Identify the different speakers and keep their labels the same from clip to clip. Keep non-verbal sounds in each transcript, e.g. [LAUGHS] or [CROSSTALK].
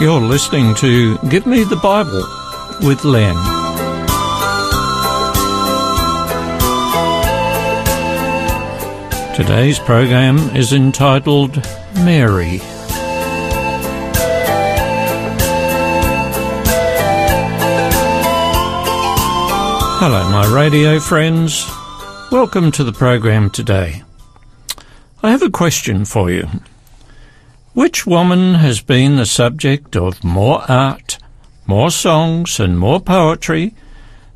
Speaker 1: You're listening to Give Me the Bible with Len. Today's program is entitled Mary. Hello, my radio friends. Welcome to the program today. I have a question for you. Which woman has been the subject of more art, more songs, and more poetry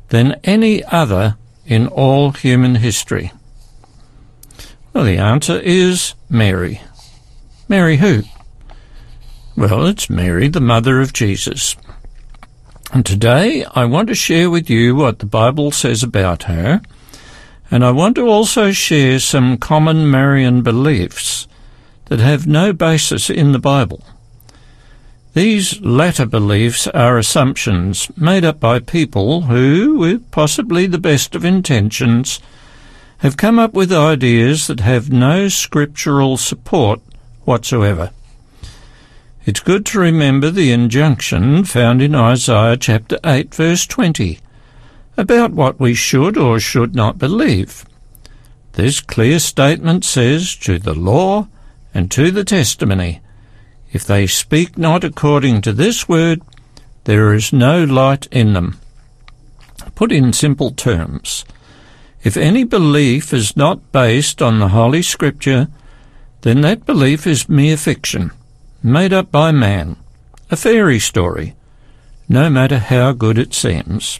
Speaker 1: than any other in all human history? Well, the answer is Mary. Mary who? Well, it's Mary, the mother of Jesus. And today I want to share with you what the Bible says about her, and I want to also share some common Marian beliefs that have no basis in the Bible. These latter beliefs are assumptions made up by people who, with possibly the best of intentions, have come up with ideas that have no scriptural support whatsoever. It's good to remember the injunction found in Isaiah chapter 8 verse 20 about what we should or should not believe. This clear statement says, to the law and to the testimony, if they speak not according to this word, there is no light in them. Put in simple terms, if any belief is not based on the Holy Scripture, then that belief is mere fiction made up by man, a fairy story, no matter how good it seems.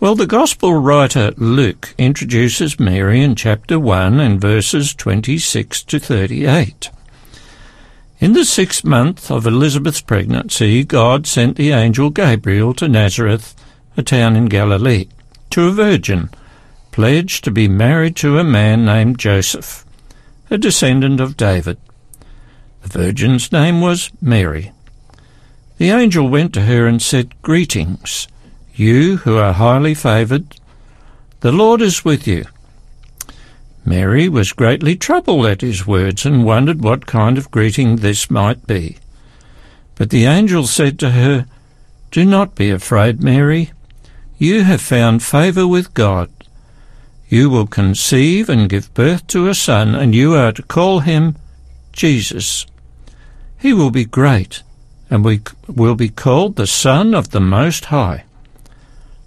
Speaker 1: Well, the Gospel writer Luke introduces Mary in chapter 1 and verses 26 to 38. In the sixth month of Elizabeth's pregnancy, God sent the angel Gabriel to Nazareth, a town in Galilee, to a virgin, pledged to be married to a man named Joseph, a descendant of David. The virgin's name was Mary. The angel went to her and said, Greetings, you who are highly favoured. The Lord is with you. Mary was greatly troubled at his words and wondered what kind of greeting this might be. But the angel said to her, Do not be afraid, Mary. You have found favour with God. You will conceive and give birth to a son, and you are to call him Jesus. He will be great, and we will be called the Son of the Most High.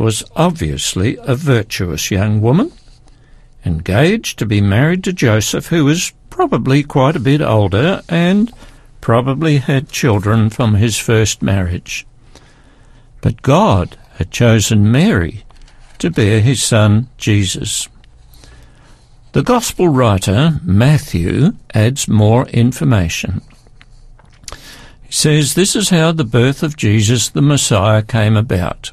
Speaker 1: was obviously a virtuous young woman, engaged to be married to Joseph, who was probably quite a bit older and probably had children from his first marriage. But God had chosen Mary to bear his son Jesus. The Gospel writer, Matthew, adds more information. He says this is how the birth of Jesus the Messiah came about.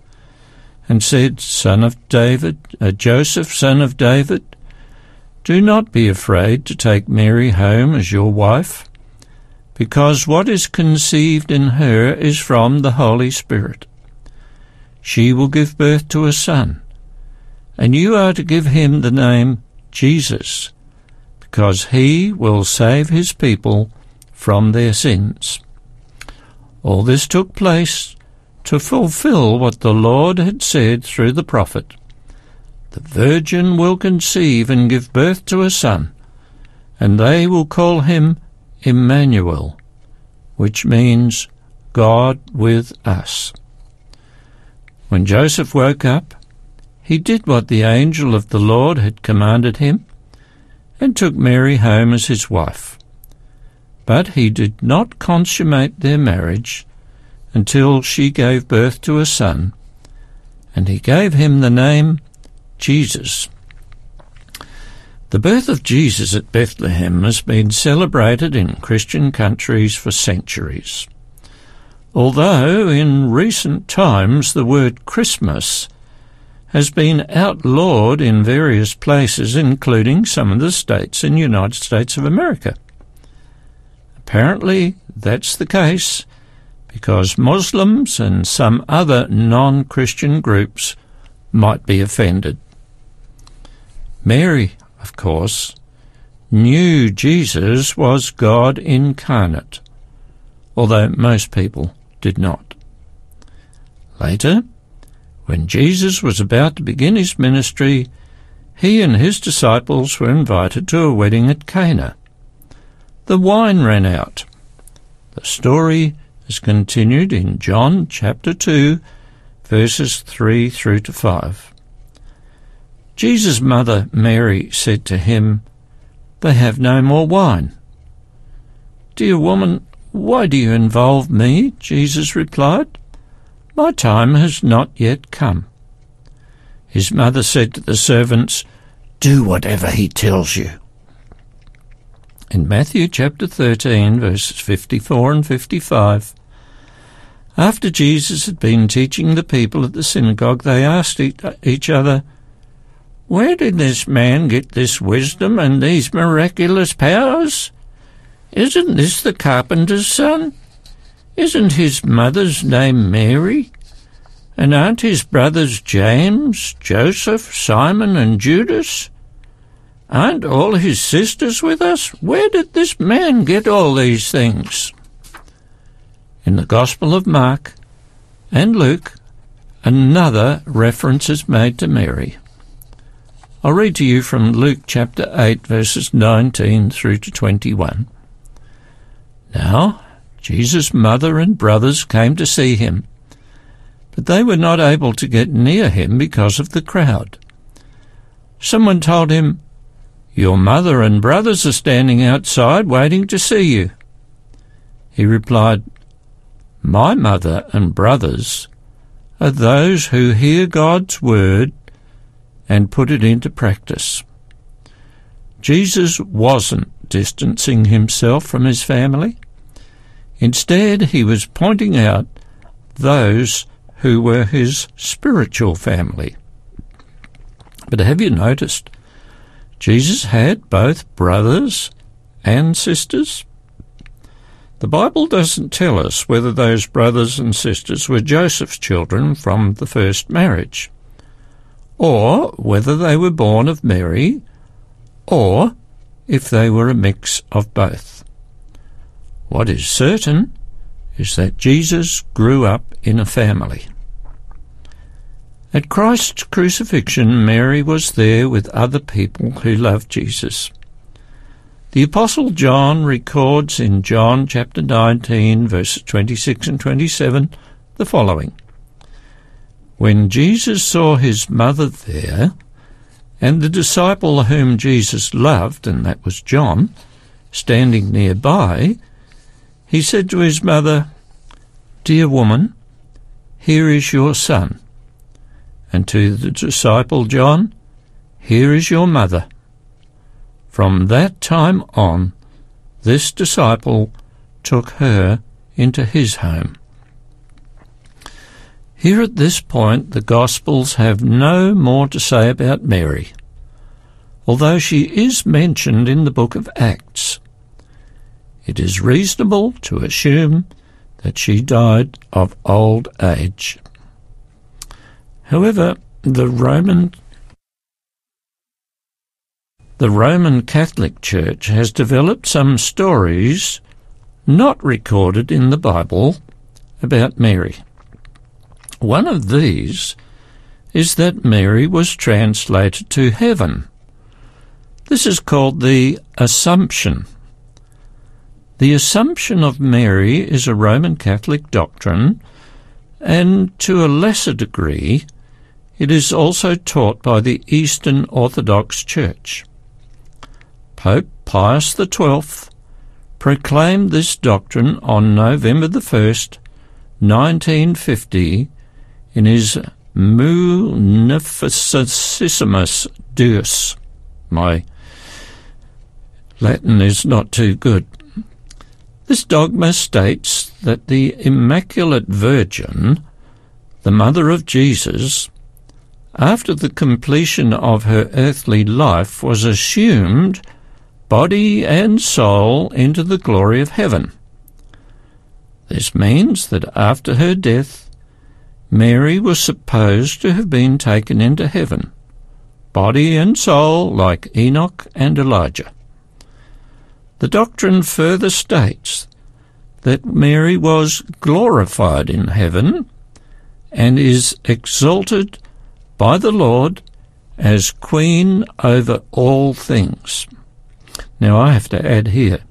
Speaker 1: and said, Son of David, uh, Joseph, son of David, do not be afraid to take Mary home as your wife, because what is conceived in her is from the Holy Spirit. She will give birth to a son, and you are to give him the name Jesus, because he will save his people from their sins. All this took place to fulfill what the Lord had said through the prophet. The virgin will conceive and give birth to a son, and they will call him Emmanuel, which means God with us. When Joseph woke up, he did what the angel of the Lord had commanded him, and took Mary home as his wife. But he did not consummate their marriage until she gave birth to a son, and he gave him the name Jesus. The birth of Jesus at Bethlehem has been celebrated in Christian countries for centuries. Although in recent times the word Christmas has been outlawed in various places, including some of the states in the United States of America. Apparently, that's the case because Muslims and some other non Christian groups might be offended. Mary, of course, knew Jesus was God incarnate, although most people did not. Later, when Jesus was about to begin his ministry, he and his disciples were invited to a wedding at Cana. The wine ran out. The story is continued in John chapter 2, verses 3 through to 5. Jesus' mother Mary said to him, They have no more wine. Dear woman, why do you involve me? Jesus replied. My time has not yet come. His mother said to the servants, Do whatever he tells you. In Matthew chapter 13, verses 54 and 55, after Jesus had been teaching the people at the synagogue, they asked each other, Where did this man get this wisdom and these miraculous powers? Isn't this the carpenter's son? Isn't his mother's name Mary? And aren't his brothers James, Joseph, Simon, and Judas? Aren't all his sisters with us? Where did this man get all these things? In the Gospel of Mark and Luke, another reference is made to Mary. I'll read to you from Luke chapter 8, verses 19 through to 21. Now, Jesus' mother and brothers came to see him, but they were not able to get near him because of the crowd. Someone told him, Your mother and brothers are standing outside waiting to see you. He replied, my mother and brothers are those who hear God's word and put it into practice. Jesus wasn't distancing himself from his family. Instead, he was pointing out those who were his spiritual family. But have you noticed? Jesus had both brothers and sisters. The Bible doesn't tell us whether those brothers and sisters were Joseph's children from the first marriage, or whether they were born of Mary, or if they were a mix of both. What is certain is that Jesus grew up in a family. At Christ's crucifixion, Mary was there with other people who loved Jesus. The Apostle John records in John chapter 19, verses 26 and 27, the following When Jesus saw his mother there, and the disciple whom Jesus loved, and that was John, standing nearby, he said to his mother, Dear woman, here is your son. And to the disciple John, Here is your mother. From that time on, this disciple took her into his home. Here at this point, the Gospels have no more to say about Mary, although she is mentioned in the book of Acts. it is reasonable to assume that she died of old age. However, the Roman the Roman Catholic Church has developed some stories not recorded in the Bible about Mary. One of these is that Mary was translated to heaven. This is called the Assumption. The Assumption of Mary is a Roman Catholic doctrine, and to a lesser degree, it is also taught by the Eastern Orthodox Church. Pope Pius XII proclaimed this doctrine on November the 1st, 1950, in his Munificentissimus Deus. My Latin is not too good. This dogma states that the Immaculate Virgin, the Mother of Jesus, after the completion of her earthly life was assumed body and soul into the glory of heaven. This means that after her death, Mary was supposed to have been taken into heaven, body and soul like Enoch and Elijah. The doctrine further states that Mary was glorified in heaven and is exalted by the Lord as Queen over all things. Now I have to add here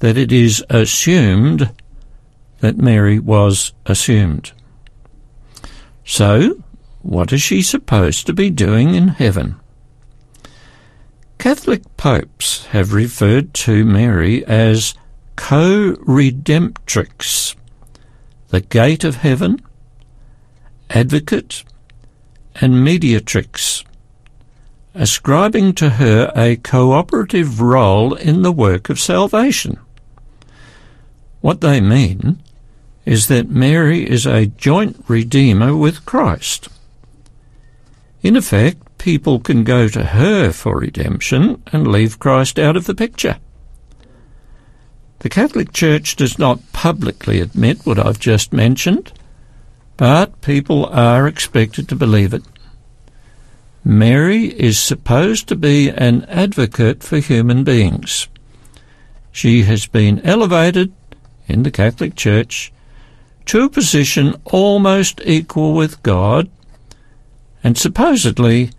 Speaker 1: that it is assumed that Mary was assumed. So, what is she supposed to be doing in heaven? Catholic popes have referred to Mary as co-redemptrix, the gate of heaven, advocate, and mediatrix, ascribing to her a cooperative role in the work of salvation. What they mean is that Mary is a joint redeemer with Christ. In effect, people can go to her for redemption and leave Christ out of the picture. The Catholic Church does not publicly admit what I've just mentioned, but people are expected to believe it. Mary is supposed to be an advocate for human beings. She has been elevated in the Catholic Church to a position almost equal with God, and supposedly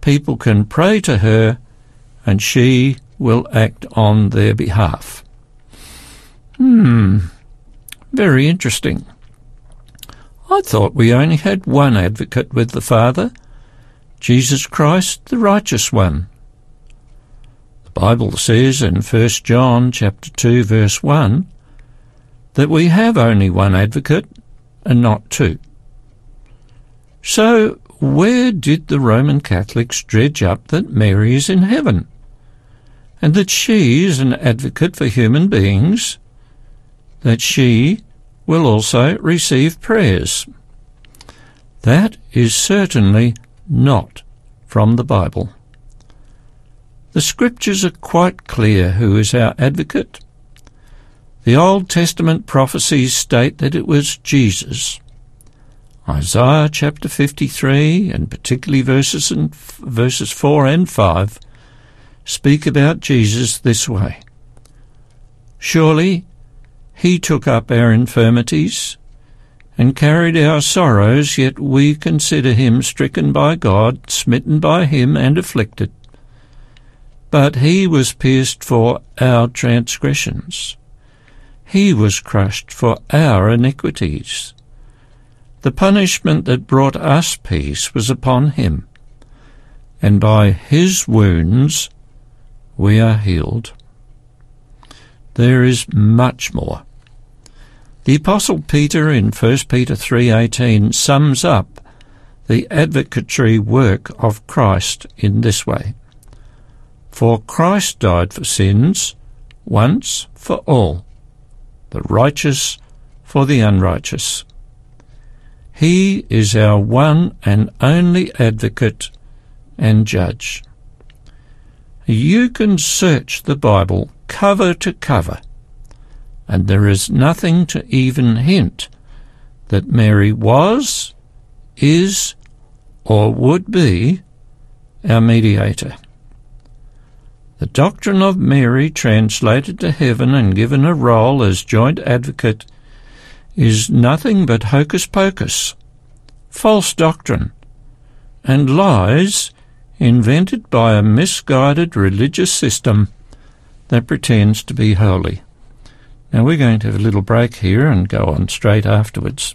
Speaker 1: people can pray to her and she will act on their behalf. Hmm, very interesting. I thought we only had one advocate with the Father, Jesus Christ, the righteous one. The Bible says in 1 John chapter 2 verse 1 that we have only one advocate and not two. So where did the Roman Catholics dredge up that Mary is in heaven and that she is an advocate for human beings, that she will also receive prayers? That is certainly not from the Bible. The Scriptures are quite clear who is our advocate. The Old Testament prophecies state that it was Jesus. Isaiah chapter 53, and particularly verses, and, verses 4 and 5, speak about Jesus this way. Surely he took up our infirmities and carried our sorrows, yet we consider him stricken by God, smitten by him, and afflicted. But he was pierced for our transgressions. He was crushed for our iniquities. The punishment that brought us peace was upon him, and by his wounds we are healed. There is much more the Apostle Peter in 1 Peter 3.18 sums up the advocatory work of Christ in this way. For Christ died for sins once for all, the righteous for the unrighteous. He is our one and only advocate and judge. You can search the Bible cover to cover
Speaker 2: and there is nothing to even hint that Mary was, is, or would be our mediator. The doctrine of Mary translated to heaven and given a role as joint advocate is nothing but hocus pocus, false doctrine, and lies invented by a misguided religious system that pretends to be holy. Now we're going to have a little break here and go on straight afterwards.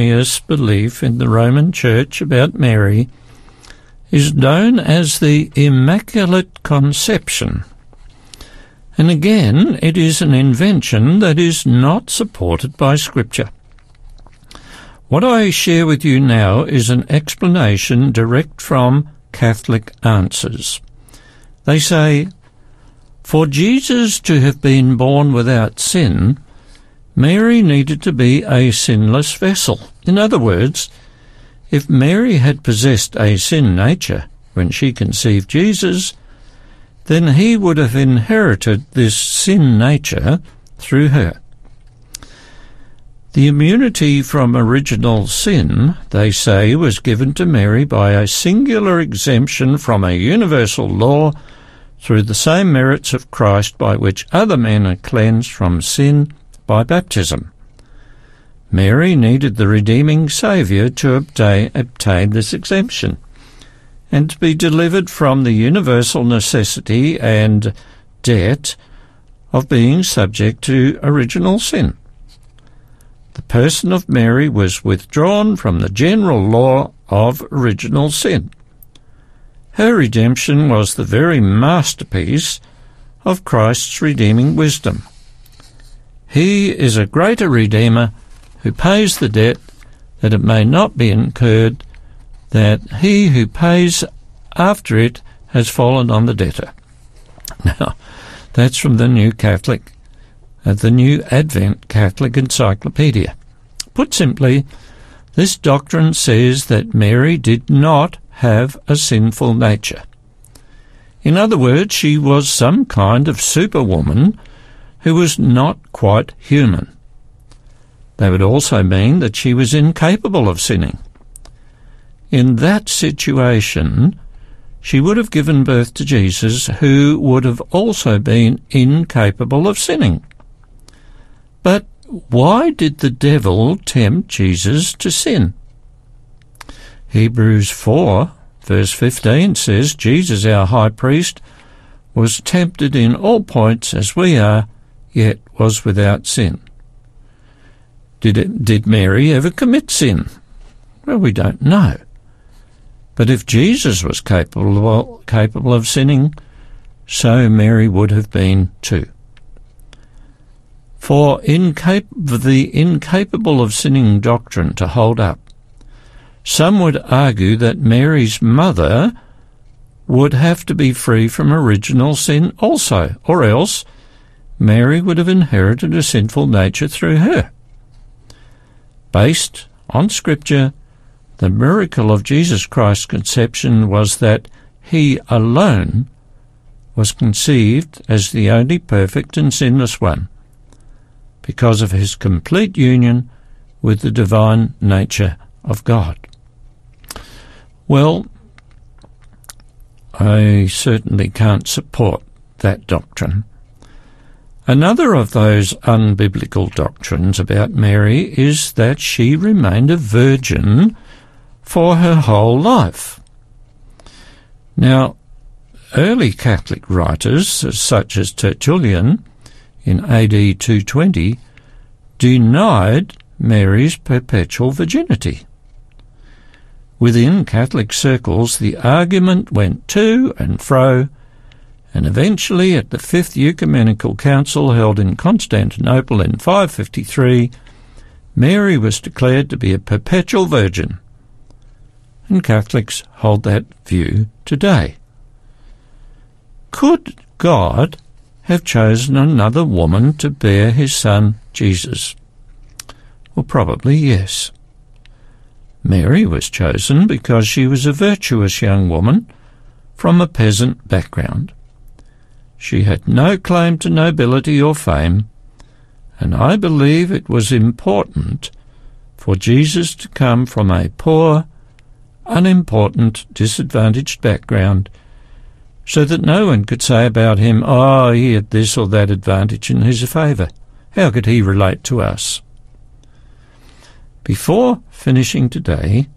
Speaker 2: Erroneous belief in the Roman Church about Mary is known as the Immaculate Conception. And again, it is an invention that is not supported by Scripture. What I share with you now is an explanation direct from Catholic Answers. They say, For Jesus to have been born without sin, Mary needed to be a sinless vessel. In other words, if Mary had possessed a sin nature when she conceived Jesus, then he would have inherited this sin nature through her. The immunity from original sin, they say, was given to Mary by a singular exemption from a universal law through the same merits of Christ by which other men are cleansed from sin by baptism. Mary needed the redeeming Saviour to obtain, this exemption and to be delivered from the universal necessity and debt
Speaker 1: of being subject to original sin. The person of Mary was withdrawn from the general law of original sin. Her redemption was the very masterpiece of Christ's redeeming wisdom. He is a greater Redeemer who pays the debt that it may not be incurred, that he who pays after it has fallen on the debtor. [LAUGHS] Now, that's from the New Catholic, uh, the New Advent Catholic Encyclopedia. Put simply, this doctrine says that Mary did not have a sinful nature. In other words, she was some kind of superwoman who was not quite human. That would also mean that she was incapable of sinning. In that situation, she would have given birth to Jesus, who would have also been incapable of sinning. But why did the devil tempt Jesus to sin? Hebrews 4, verse 15 says, Jesus, our high priest, was tempted in all points as we are, yet was without sin. Did, it, did Mary ever commit sin? Well, we don't know. But if Jesus was capable, capable of sinning, so Mary would have been too. For incap- the incapable of sinning doctrine to hold up, some would argue that Mary's mother would have to be free from original sin also, or else Mary would have inherited a sinful nature through her. Based on Scripture, the miracle of Jesus Christ's conception was that he alone was conceived as the only perfect and sinless one, because of his complete union with the divine nature of God. Well, I certainly can't support that doctrine. Another of those unbiblical doctrines about Mary is that she remained a virgin for her whole life. Now, early Catholic writers, such as Tertullian in AD 220, denied Mary's perpetual virginity. Within Catholic circles, the argument went to and fro, and eventually, at the Fifth Ecumenical Council held in Constantinople in 553, Mary was declared to be a perpetual virgin and Catholics hold that view today. Could God have chosen another woman to bear his son Jesus? Well, probably yes. Mary was chosen because she was a virtuous young woman from a peasant background. She had no claim to nobility or fame, and I believe it was important for Jesus to come from a poor unimportant, disadvantaged background, so that no one could say about him, oh, he had this or that advantage in his favour. How could he relate to us? Before finishing today,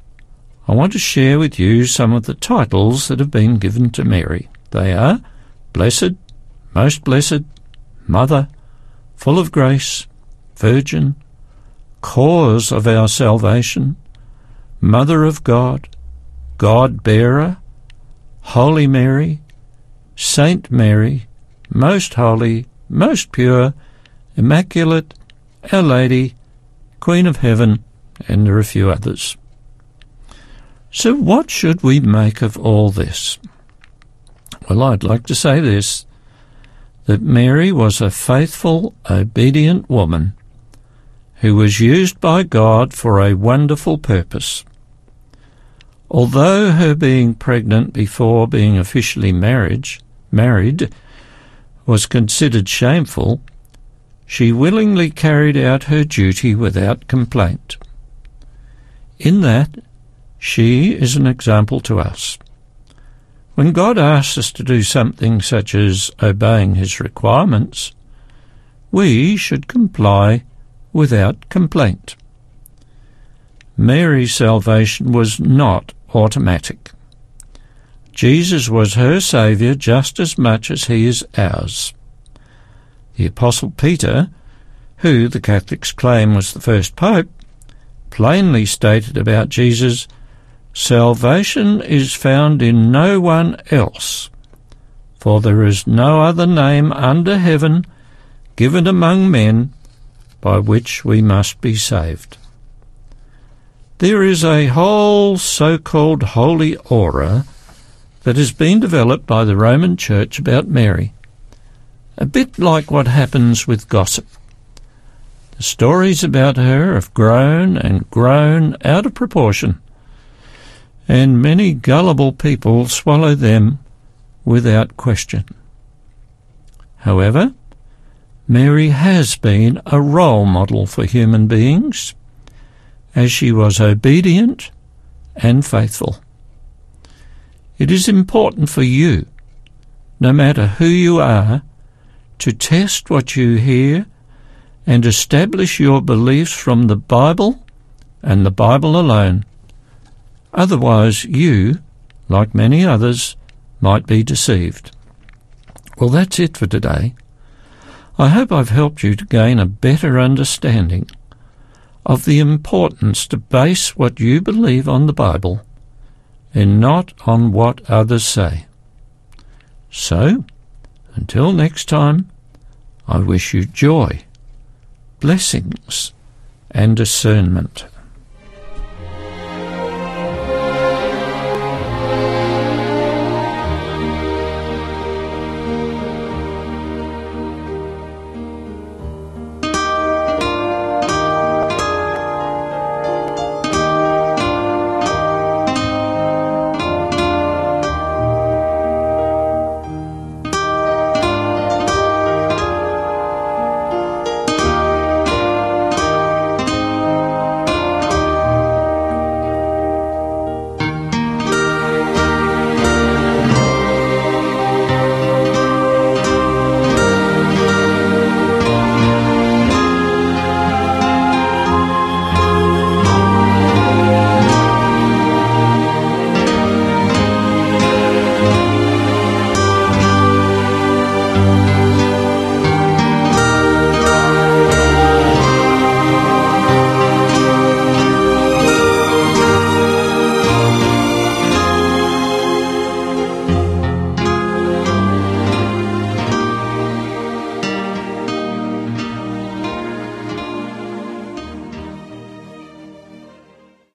Speaker 1: I want to share with you some of the titles that have been given to Mary. They are Blessed, Most Blessed, Mother, Full of Grace, Virgin, Cause of our Salvation, Mother of God, God Bearer, Holy Mary, Saint Mary, Most Holy, Most Pure, Immaculate, Our Lady, Queen of Heaven, and there are a few others. So, what should we make of all this? Well, I'd like to say this that Mary was a faithful, obedient woman who was used by God for a wonderful purpose. Although her being pregnant before being officially marriage, married was considered shameful, she willingly carried out her duty without complaint. In that, she is an example to us. When God asks us to do something such as obeying His requirements, we should comply without complaint. Mary's salvation was not automatic. Jesus was her Saviour just as much as he is ours. The Apostle Peter, who the Catholics claim was the first pope, plainly stated about Jesus, Salvation is found in no one else, for there is no other name under heaven given among men by which we must be saved. There is a whole so-called holy aura that has been developed by the Roman Church about Mary, a bit like what happens with gossip. The stories about her have grown and grown out of proportion, and many gullible people swallow them without question. However, Mary has been a role model for human beings, as she was obedient and faithful. It is important for you, no matter who you are, to test what you hear and establish your beliefs from the Bible and the Bible alone. Otherwise, you, like many others, might be deceived. Well, that's it for today. I hope I've helped you to gain a better understanding of the importance to base what you believe on the Bible and not on what others say. So, until next time, I wish you joy, blessings, and discernment.